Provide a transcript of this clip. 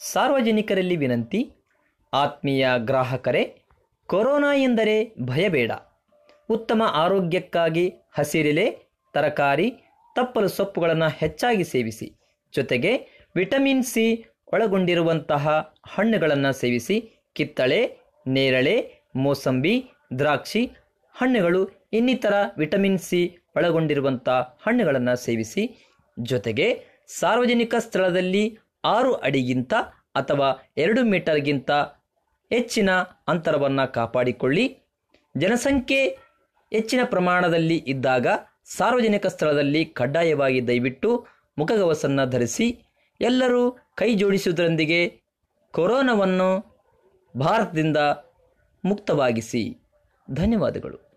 ಸಾರ್ವಜನಿಕರಲ್ಲಿ ವಿನಂತಿ, ಆತ್ಮೀಯ ಗ್ರಾಹಕರೇ, ಕೊರೋನಾ ಎಂದರೆ ಭಯಬೇಡ. ಉತ್ತಮ ಆರೋಗ್ಯಕ್ಕಾಗಿ ಹಸಿರೆಲೆ, ತರಕಾರಿ, ತಪ್ಪಲು ಸೊಪ್ಪುಗಳನ್ನು ಹೆಚ್ಚಾಗಿ ಸೇವಿಸಿ. ಜೊತೆಗೆ ವಿಟಮಿನ್ ಸಿ ಒಳಗೊಂಡಿರುವಂತಹ ಹಣ್ಣುಗಳನ್ನು ಸೇವಿಸಿ. ಕಿತ್ತಳೆ, ನೇರಳೆ, ಮೋಸಂಬಿ, ದ್ರಾಕ್ಷಿ ಹಣ್ಣುಗಳು ಇನ್ನಿತರ ವಿಟಮಿನ್ ಸಿ ಒಳಗೊಂಡಿರುವಂಥ ಹಣ್ಣುಗಳನ್ನು ಸೇವಿಸಿ. ಜೊತೆಗೆ ಸಾರ್ವಜನಿಕ ಸ್ಥಳದಲ್ಲಿ ಆರು ಅಡಿಗಿಂತ ಅಥವಾ ಎರಡು ಮೀಟರ್ಗಿಂತ ಹೆಚ್ಚಿನ ಅಂತರವನ್ನು ಕಾಪಾಡಿಕೊಳ್ಳಿ. ಜನಸಂಖ್ಯೆ ಹೆಚ್ಚಿನ ಪ್ರಮಾಣದಲ್ಲಿ ಇದ್ದಾಗ ಸಾರ್ವಜನಿಕ ಸ್ಥಳದಲ್ಲಿ ಕಡ್ಡಾಯವಾಗಿ ದಯವಿಟ್ಟು ಮುಖಗವಸನ್ನು ಧರಿಸಿ, ಎಲ್ಲರೂ ಕೈ ಜೋಡಿಸುವುದರೊಂದಿಗೆ ಕೊರೋನಾವನ್ನು ಭಾರತದಿಂದ ಮುಕ್ತವಾಗಿಸಿ. ಧನ್ಯವಾದಗಳು.